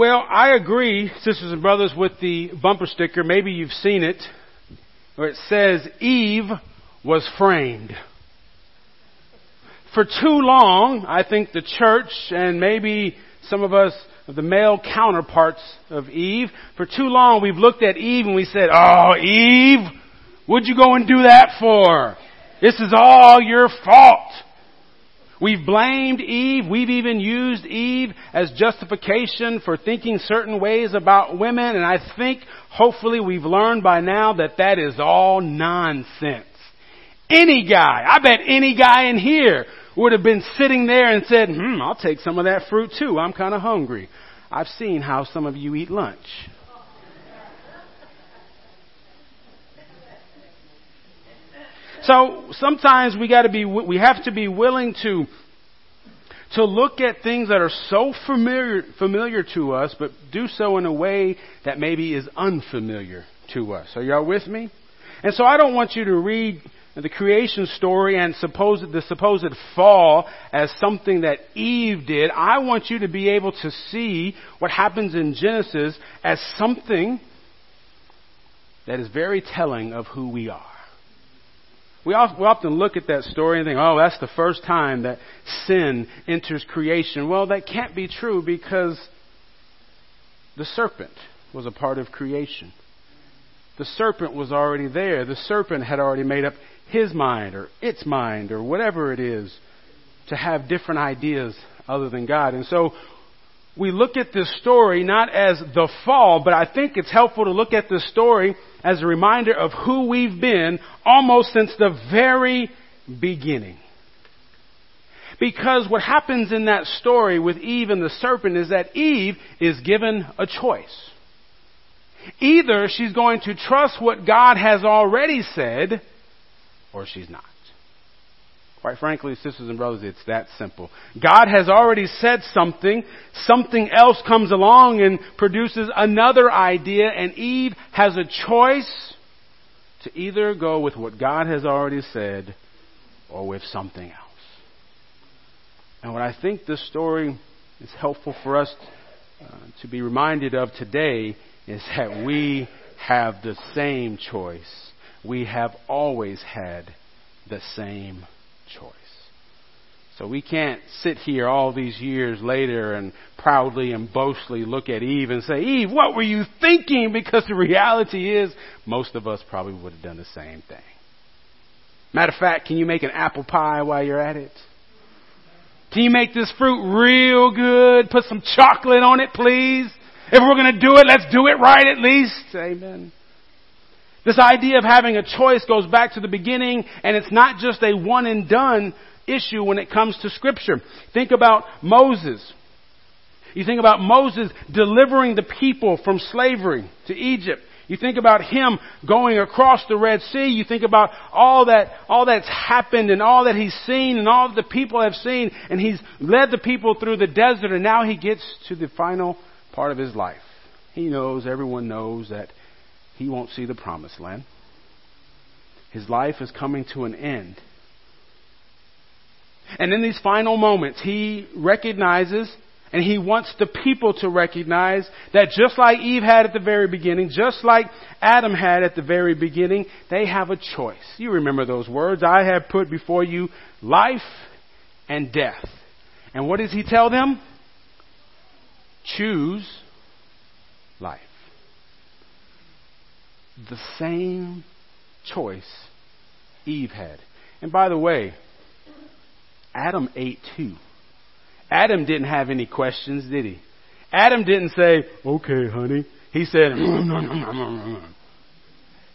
Well, I agree, sisters and brothers, with the bumper sticker. Maybe you've seen it, where it says, Eve was framed. For too long, I think the church and maybe some of us, the male counterparts of Eve, for too long we've looked at Eve and we said, Oh, Eve, what'd you go and do that for? This is all your fault. We've blamed Eve. We've even used Eve as justification for thinking certain ways about women. And I think hopefully we've learned by now that that is all nonsense. Any guy, I bet any guy in here would have been sitting there and said, hmm, I'll take some of that fruit too. I'm kind of hungry. I've seen how some of you eat lunch. So sometimes we got to be, we have to be willing to, to look at things that are so familiar, familiar to us, but do so in a way that maybe is unfamiliar to us. Are y'all with me? And so I don't want you to read the creation story and supposed, the supposed fall as something that Eve did. I want you to be able to see what happens in Genesis as something that is very telling of who we are. We often look at that story and think, oh, that's the first time that sin enters creation. Well, that can't be true because the serpent was a part of creation. The serpent was already there. The serpent had already made up his mind or its mind or whatever it is to have different ideas other than God. And so we look at this story not as the fall, but I think it's helpful to look at this story as a reminder of who we've been almost since the very beginning. Because what happens in that story with Eve and the serpent is that Eve is given a choice. Either she's going to trust what God has already said, or she's not. Quite frankly, sisters and brothers, it's that simple. God has already said something, something else comes along and produces another idea, and Eve has a choice to either go with what God has already said or with something else. And what I think this story is helpful for us uh, to be reminded of today is that we have the same choice. We have always had the same choice. So we can't sit here all these years later and proudly and boastfully look at Eve and say, Eve, what were you thinking? Because the reality is, most of us probably would have done the same thing. Matter of fact, can you make an apple pie while you're at it? Can you make this fruit real good? Put some chocolate on it, please. If we're going to do it, let's do it right at least. Amen. This idea of having a choice goes back to the beginning, and it's not just a one and done issue when it comes to Scripture. Think about Moses. You think about Moses delivering the people from slavery to Egypt. You think about him going across the Red Sea. You think about all that, all that's happened and all that he's seen and all the people have seen. And he's led the people through the desert and now he gets to the final part of his life. He knows, everyone knows that he won't see the promised land. His life is coming to an end. And in these final moments, he recognizes and he wants the people to recognize that just like Eve had at the very beginning, just like Adam had at the very beginning, they have a choice. You remember those words. I have put before you life and death. And what does he tell them? Choose life the same choice Eve had. And by the way, Adam ate too. Adam didn't have any questions, did he? Adam didn't say, okay, honey. He said,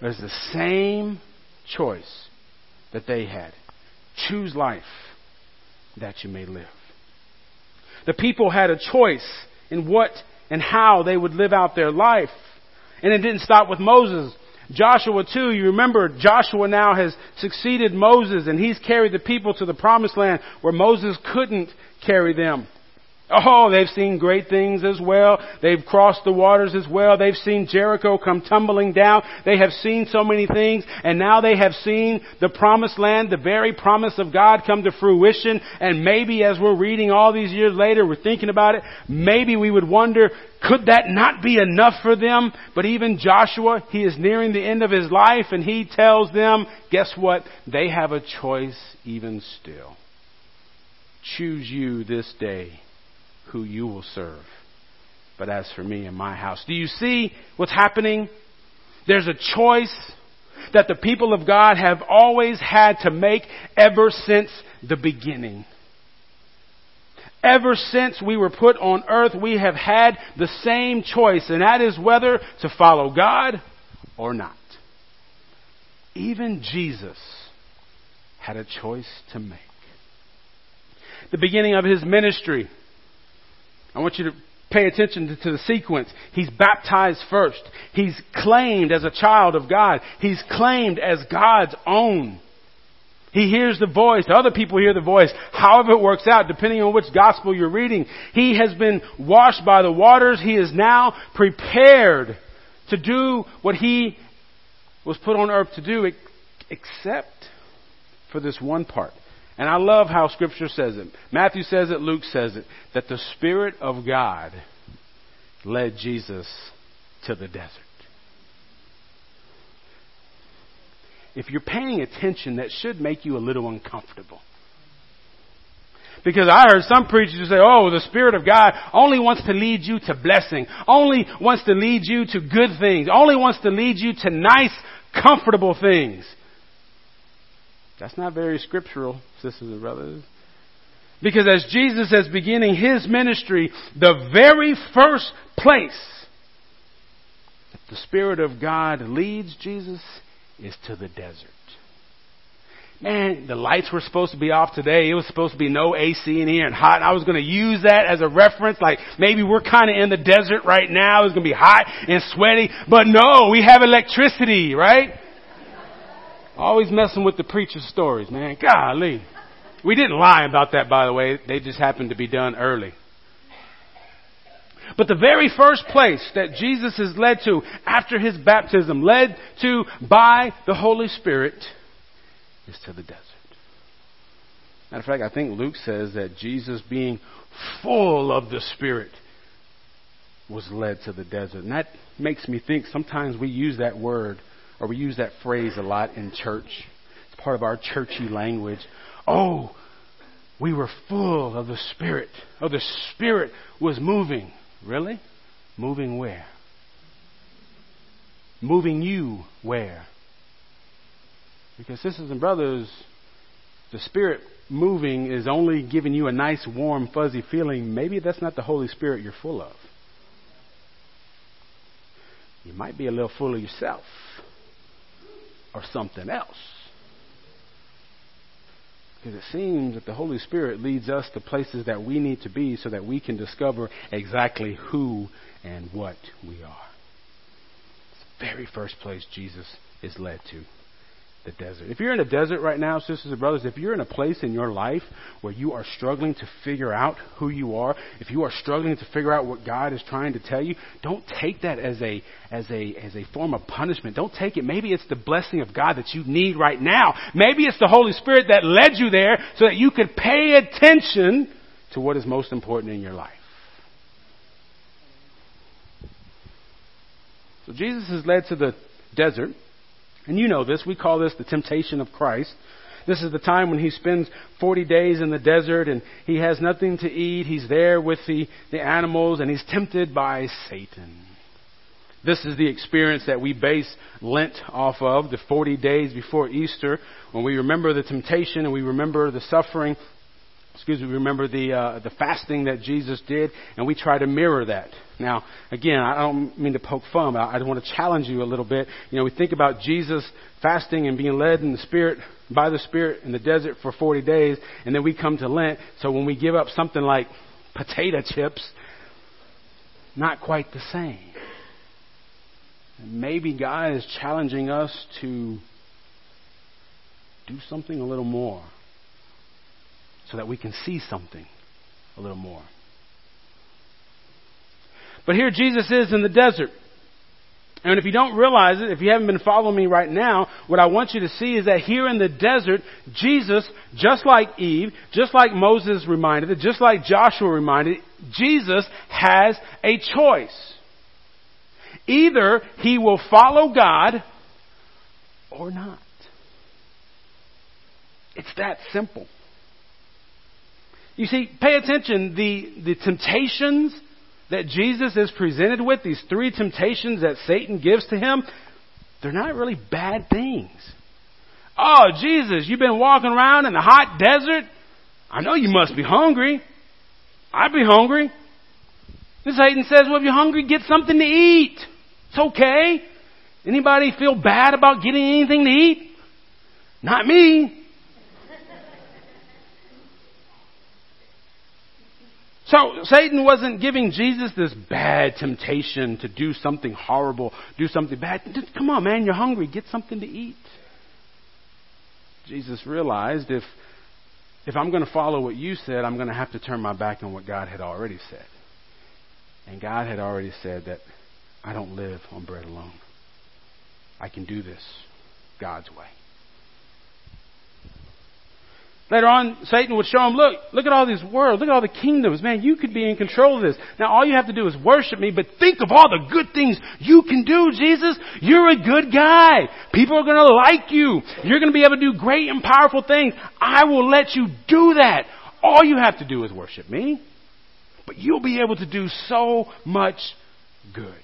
There's the same choice that they had. Choose life that you may live. The people had a choice in what and how they would live out their life. And it didn't stop with Moses. Joshua too, you remember Joshua now has succeeded Moses and he's carried the people to the promised land where Moses couldn't carry them. Oh, they've seen great things as well. They've crossed the waters as well. They've seen Jericho come tumbling down. They have seen so many things. And now they have seen the promised land, the very promise of God come to fruition. And maybe as we're reading all these years later, we're thinking about it, maybe we would wonder, could that not be enough for them? But even Joshua, he is nearing the end of his life and he tells them, guess what? They have a choice even still. Choose you this day who you will serve. But as for me and my house, do you see what's happening? There's a choice that the people of God have always had to make ever since the beginning. Ever since we were put on earth, we have had the same choice, and that is whether to follow God or not. Even Jesus had a choice to make. The beginning of his ministry, I want you to pay attention to, the sequence. He's baptized first. He's claimed as a child of God. He's claimed as God's own. He hears the voice. Other people hear the voice. However it works out, depending on which gospel you're reading. He has been washed by the waters. He is now prepared to do what he was put on earth to do, except for this one part. And I love how scripture says it. Matthew says it, Luke says it, that the Spirit of God led Jesus to the desert. If you're paying attention, that should make you a little uncomfortable. Because I heard some preachers say, oh, the Spirit of God only wants to lead you to blessing, only wants to lead you to good things, only wants to lead you to nice, comfortable things. That's not very scriptural, sisters and brothers. Because as Jesus is beginning his ministry, the very first place that the Spirit of God leads Jesus is to the desert. Man, the lights were supposed to be off today. It was supposed to be no AC in here and hot. I was going to use that as a reference, like maybe we're kind of in the desert right now. It's going to be hot and sweaty. But no, we have electricity, right? Always messing with the preacher's stories, man. Golly. We didn't lie about that, by the way. They just happened to be done early. But the very first place that Jesus is led to after his baptism, led to by the Holy Spirit, is to the desert. Matter of fact, I think Luke says that Jesus, being full of the Spirit, was led to the desert. And that makes me think sometimes we use that word or we use that phrase a lot in church. It's part of our churchy language. Oh, we were full of the Spirit. Oh, the Spirit was moving. Really? Moving where? Moving you where? Because, sisters and brothers, the Spirit moving is only giving you a nice, warm, fuzzy feeling. Maybe that's not the Holy Spirit you're full of. You might be a little full of yourself or something else. Because it seems that the Holy Spirit leads us to places that we need to be so that we can discover exactly who and what we are. It's the very first place Jesus is led to the desert. If you're in a desert right now, sisters and brothers, if you're in a place in your life where you are struggling to figure out who you are, if you are struggling to figure out what God is trying to tell you, don't take that as a as a as a form of punishment. Don't take it. Maybe it's the blessing of God that you need right now. Maybe it's the Holy Spirit that led you there so that you could pay attention to what is most important in your life. So Jesus is led to the desert and you know this. We call this the temptation of Christ. This is the time when he spends 40 days in the desert and he has nothing to eat. He's there with the, the animals and he's tempted by Satan. This is the experience that we base Lent off of, the 40 days before Easter, when we remember the temptation and we remember the suffering excuse me, remember the uh, the fasting that Jesus did, and we try to mirror that. Now, again, I don't mean to poke fun, but I, I want to challenge you a little bit. You know, we think about Jesus fasting and being led in the Spirit by the Spirit in the desert for 40 days, and then we come to Lent. So when we give up something like potato chips, not quite the same. Maybe God is challenging us to do something a little more so that we can see something a little more. But here Jesus is in the desert. And if you don't realize it, if you haven't been following me right now, what I want you to see is that here in the desert, Jesus, just like Eve, just like Moses reminded just like Joshua reminded Jesus has a choice. Either he will follow God or not. It's that simple. You see, pay attention. The, the temptations that Jesus is presented with, these three temptations that Satan gives to him, they're not really bad things. Oh, Jesus, you've been walking around in the hot desert. I know you must be hungry. I'd be hungry. And Satan says, well, if you're hungry, get something to eat. It's okay. Anybody feel bad about getting anything to eat? Not me. So Satan wasn't giving Jesus this bad temptation to do something horrible, do something bad. Come on, man, you're hungry. Get something to eat. Jesus realized if if I'm going to follow what you said, I'm going to have to turn my back on what God had already said. And God had already said that I don't live on bread alone. I can do this God's way. Later on, Satan would show him, look, look at all these worlds, look at all the kingdoms. Man, you could be in control of this. Now all you have to do is worship me, but think of all the good things you can do, Jesus. You're a good guy. People are gonna like you. You're gonna be able to do great and powerful things. I will let you do that. All you have to do is worship me. But you'll be able to do so much good.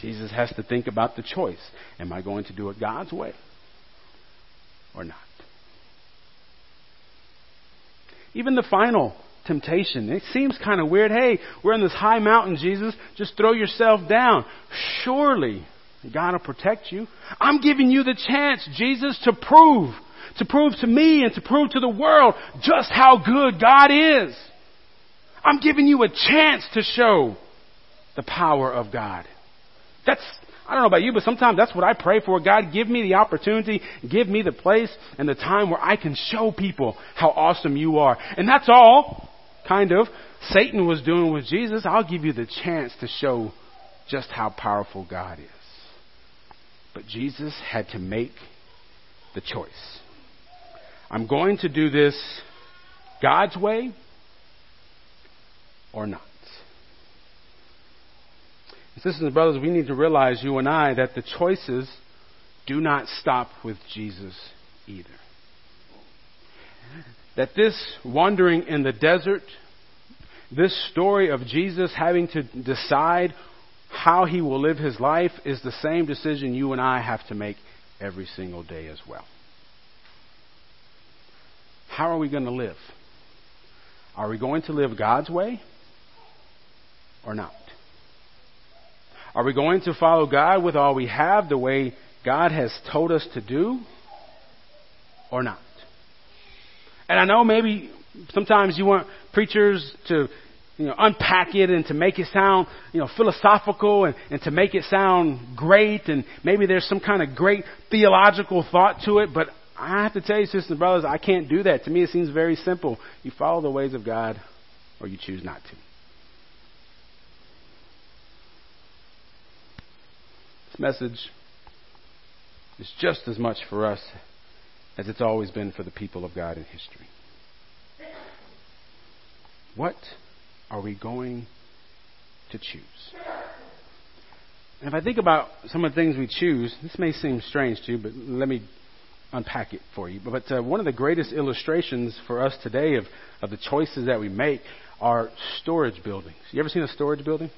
Jesus has to think about the choice. Am I going to do it God's way? Or not. Even the final temptation, it seems kind of weird. Hey, we're in this high mountain, Jesus. Just throw yourself down. Surely God will protect you. I'm giving you the chance, Jesus, to prove, to prove to me and to prove to the world just how good God is. I'm giving you a chance to show the power of God. That's I don't know about you, but sometimes that's what I pray for. God, give me the opportunity, give me the place and the time where I can show people how awesome you are. And that's all, kind of, Satan was doing with Jesus. I'll give you the chance to show just how powerful God is. But Jesus had to make the choice. I'm going to do this God's way or not. Sisters and brothers, we need to realize, you and I, that the choices do not stop with Jesus either. That this wandering in the desert, this story of Jesus having to decide how he will live his life is the same decision you and I have to make every single day as well. How are we going to live? Are we going to live God's way or not? Are we going to follow God with all we have the way God has told us to do or not? And I know maybe sometimes you want preachers to you know, unpack it and to make it sound, you know, philosophical and, and to make it sound great and maybe there's some kind of great theological thought to it, but I have to tell you, sisters and brothers, I can't do that. To me, it seems very simple. You follow the ways of God or you choose not to. Message is just as much for us as it's always been for the people of God in history. What are we going to choose? And if I think about some of the things we choose, this may seem strange to you, but let me unpack it for you. But uh, one of the greatest illustrations for us today of, of the choices that we make are storage buildings. You ever seen a storage building?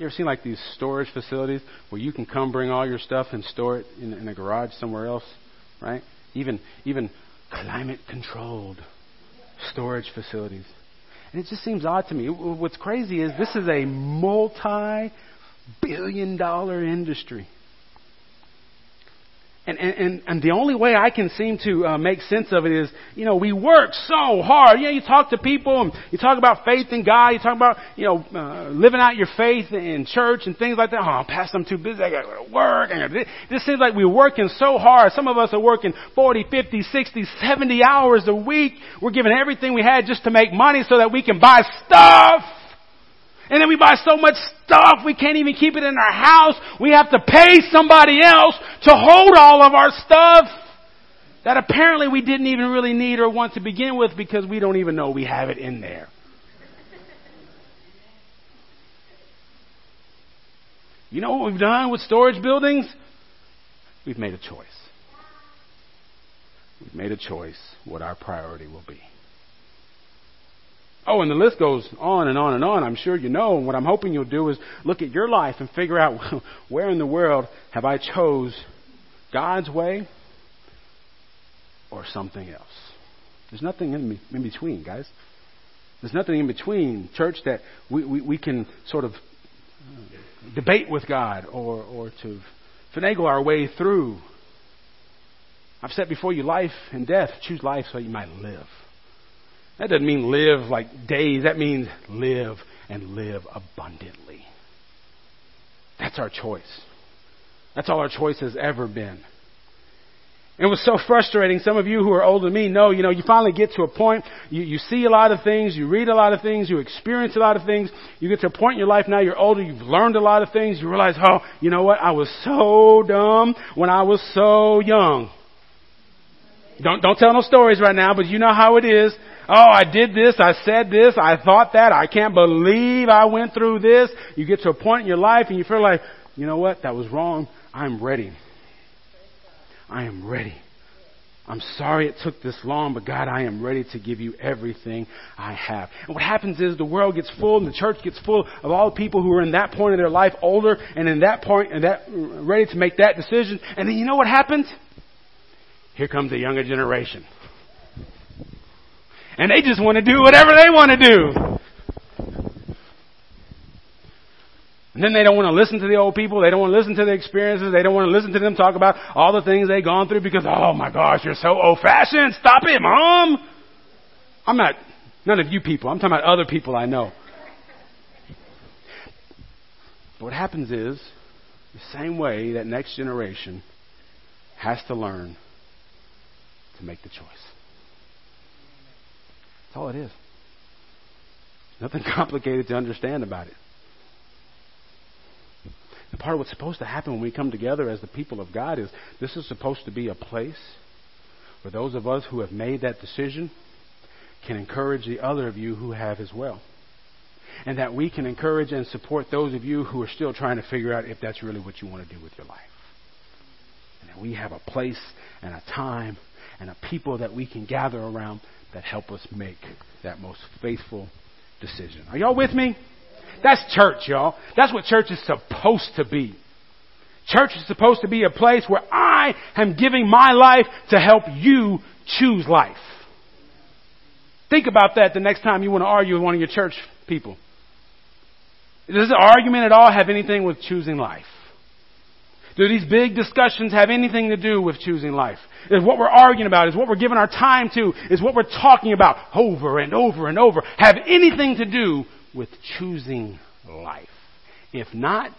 You ever seen like these storage facilities where you can come bring all your stuff and store it in, in a garage somewhere else, right? Even even climate controlled storage facilities. And it just seems odd to me. What's crazy is this is a multi billion dollar industry. And, and, and the only way I can seem to uh, make sense of it is, you know, we work so hard. You know, you talk to people and you talk about faith in God. You talk about, you know, uh, living out your faith in church and things like that. Oh, Pastor, I'm too busy. I got to go to work. It this seems like we're working so hard. Some of us are working 40, 50, 60, 70 hours a week. We're giving everything we had just to make money so that we can buy stuff. And then we buy so much stuff, we can't even keep it in our house. We have to pay somebody else to hold all of our stuff that apparently we didn't even really need or want to begin with because we don't even know we have it in there. You know what we've done with storage buildings? We've made a choice. We've made a choice what our priority will be. Oh, and the list goes on and on and on. I'm sure you know. And what I'm hoping you'll do is look at your life and figure out where in the world have I chose God's way or something else. There's nothing in, in between, guys. There's nothing in between church that we, we, we can sort of debate with God or, or to finagle our way through. I've set before you life and death. Choose life so you might live. That doesn't mean live like days. That means live and live abundantly. That's our choice. That's all our choice has ever been. It was so frustrating. Some of you who are older than me know, you know, you finally get to a point, you, you see a lot of things, you read a lot of things, you experience a lot of things, you get to a point in your life now you're older, you've learned a lot of things, you realize, oh, you know what, I was so dumb when I was so young. Don't, don't tell no stories right now, but you know how it is. Oh, I did this, I said this, I thought that, I can't believe I went through this. You get to a point in your life and you feel like, you know what, that was wrong. I'm ready. I am ready. I'm sorry it took this long, but God, I am ready to give you everything I have. And what happens is the world gets full and the church gets full of all the people who are in that point of their life older and in that point and that ready to make that decision. And then you know what happens? Here comes the younger generation and they just want to do whatever they want to do. And then they don't want to listen to the old people. They don't want to listen to the experiences. They don't want to listen to them talk about all the things they've gone through because, oh my gosh, you're so old fashioned. Stop it, mom. I'm not, none of you people. I'm talking about other people I know. But what happens is, the same way that next generation has to learn to make the choice. That's all it is. Nothing complicated to understand about it. And part of what's supposed to happen when we come together as the people of God is this is supposed to be a place where those of us who have made that decision can encourage the other of you who have as well. And that we can encourage and support those of you who are still trying to figure out if that's really what you want to do with your life. And that we have a place and a time and a people that we can gather around that help us make that most faithful decision. Are y'all with me? That's church, y'all. That's what church is supposed to be. Church is supposed to be a place where I am giving my life to help you choose life. Think about that the next time you want to argue with one of your church people. Does the argument at all have anything with choosing life? Do these big discussions have anything to do with choosing life? Is what we're arguing about, is what we're giving our time to, is what we're talking about over and over and over, have anything to do with choosing life? If not,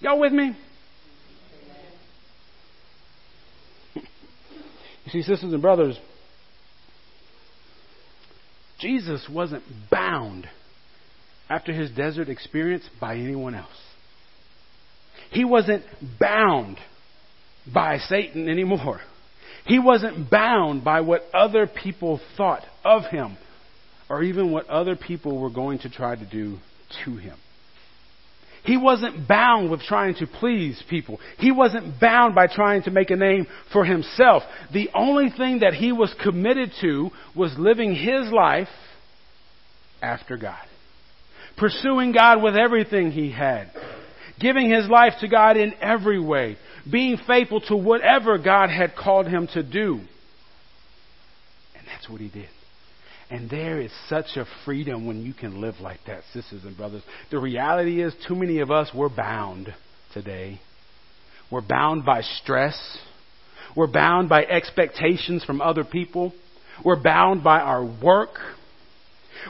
y'all with me? You see, sisters and brothers, Jesus wasn't bound after his desert experience by anyone else. He wasn't bound by Satan anymore. He wasn't bound by what other people thought of him or even what other people were going to try to do to him. He wasn't bound with trying to please people. He wasn't bound by trying to make a name for himself. The only thing that he was committed to was living his life after God pursuing God with everything he had, giving his life to God in every way, being faithful to whatever God had called him to do. And that's what he did. And there is such a freedom when you can live like that, sisters and brothers. The reality is, too many of us, we're bound today. We're bound by stress. We're bound by expectations from other people. We're bound by our work.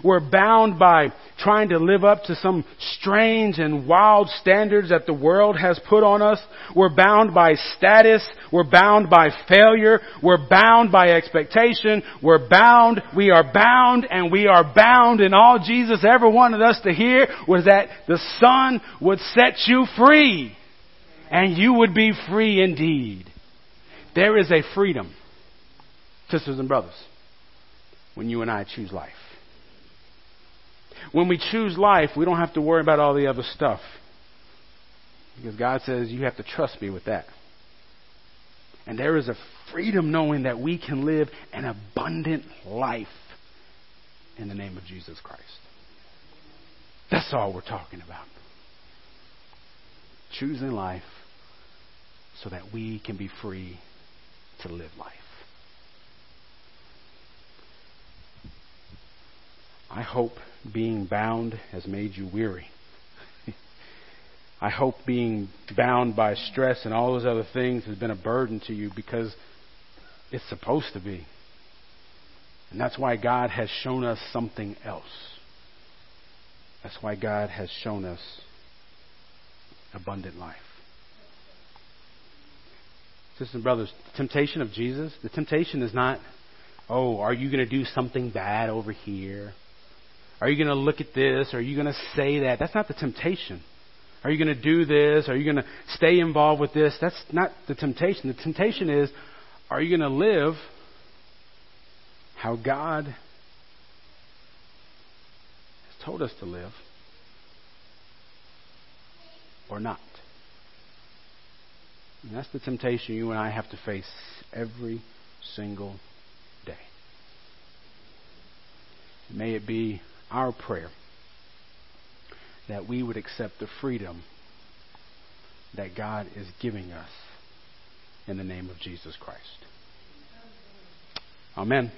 We're bound by trying to live up to some strange and wild standards that the world has put on us. We're bound by status. We're bound by failure. We're bound by expectation. We're bound. We are bound and we are bound. And all Jesus ever wanted us to hear was that the Son would set you free and you would be free indeed. There is a freedom, sisters and brothers, when you and I choose life. When we choose life, we don't have to worry about all the other stuff. Because God says you have to trust me with that. And there is a freedom knowing that we can live an abundant life in the name of Jesus Christ. That's all we're talking about. Choosing life so that we can be free to live life. I hope being bound has made you weary. I hope being bound by stress and all those other things has been a burden to you because it's supposed to be. And that's why God has shown us something else. That's why God has shown us abundant life. Sisters and brothers, the temptation of Jesus, the temptation is not, oh, are you going to do something bad over here? Are you going to look at this? Are you going to say that? That's not the temptation. Are you going to do this? Are you going to stay involved with this? That's not the temptation. The temptation is, are you going to live how God has told us to live or not? And that's the temptation you and I have to face every single day. May it be our prayer that we would accept the freedom that God is giving us in the name of Jesus Christ. Amen.